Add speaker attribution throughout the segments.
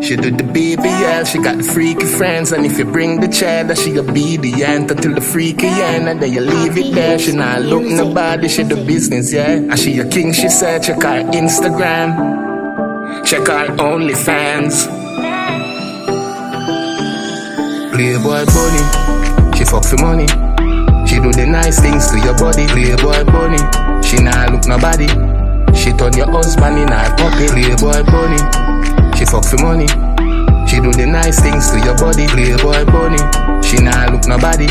Speaker 1: She do the BBL, she got the freaky friends. And if you bring the cheddar, she a be the end until the freaky end. And then you leave it there. She not look nobody, she do business, yeah. And she a king, she said, check her Instagram. Check her OnlyFans. Playboy bunny, she fuck for money. She do the nice things to your body. Playboy bunny, she not look nobody. She turn your husband in her puppy. Playboy bunny. Fuck for money. She do the nice things to your body, playboy bunny. She nah look nobody.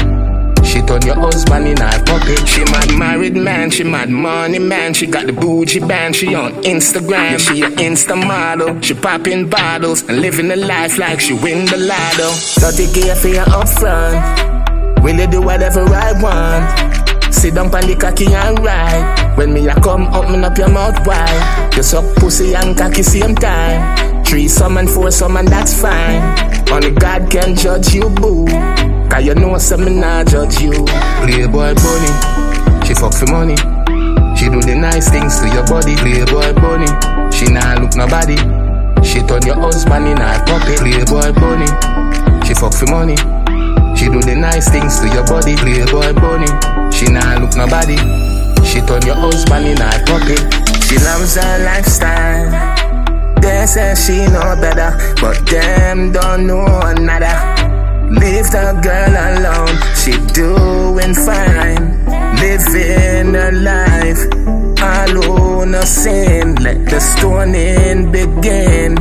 Speaker 1: She turn your husband in her pocket. She mad married man, she mad money man. She got the bougie band, she on Instagram. She a Insta model. She popping bottles and living the life like she win the lotto. 30 gear for you up front. Will you do whatever I want? Down on the cocky and ride. When me a come, open up your mouth wide. You suck pussy and cocky same time. Three some and four some and that's fine. Only God can judge you, boo. Cause you know some me not judge you. Playboy bunny, she fuck for money. She do the nice things to your body. Playboy bunny, she not look nobody. She turn your husband in her puppet. Playboy bunny, she fuck for money. She do the nice things to your body. Playboy bunny, she not nobody. She turn your husband in her puppet. She loves her lifestyle. They say she know better, but them don't know another. Leave the girl alone, she doing fine. Living her life, alone no sin. Let the stoning begin.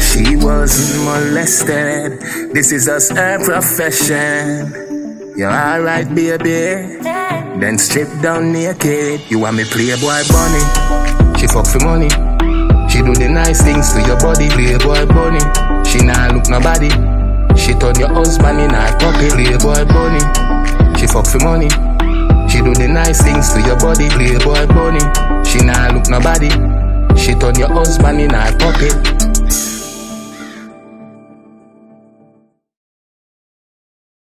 Speaker 1: She was molested, this is us her profession. You're alright, baby. Then strip down naked. You want me playboy bunny? She fuck for money. She do the nice things to your body, playboy bunny. She nah look nobody. She turn your husband in her puppy, playboy bunny. She fuck for money. She do the nice things to your body, playboy bunny. She nah look nobody. She turn your husband in her puppet.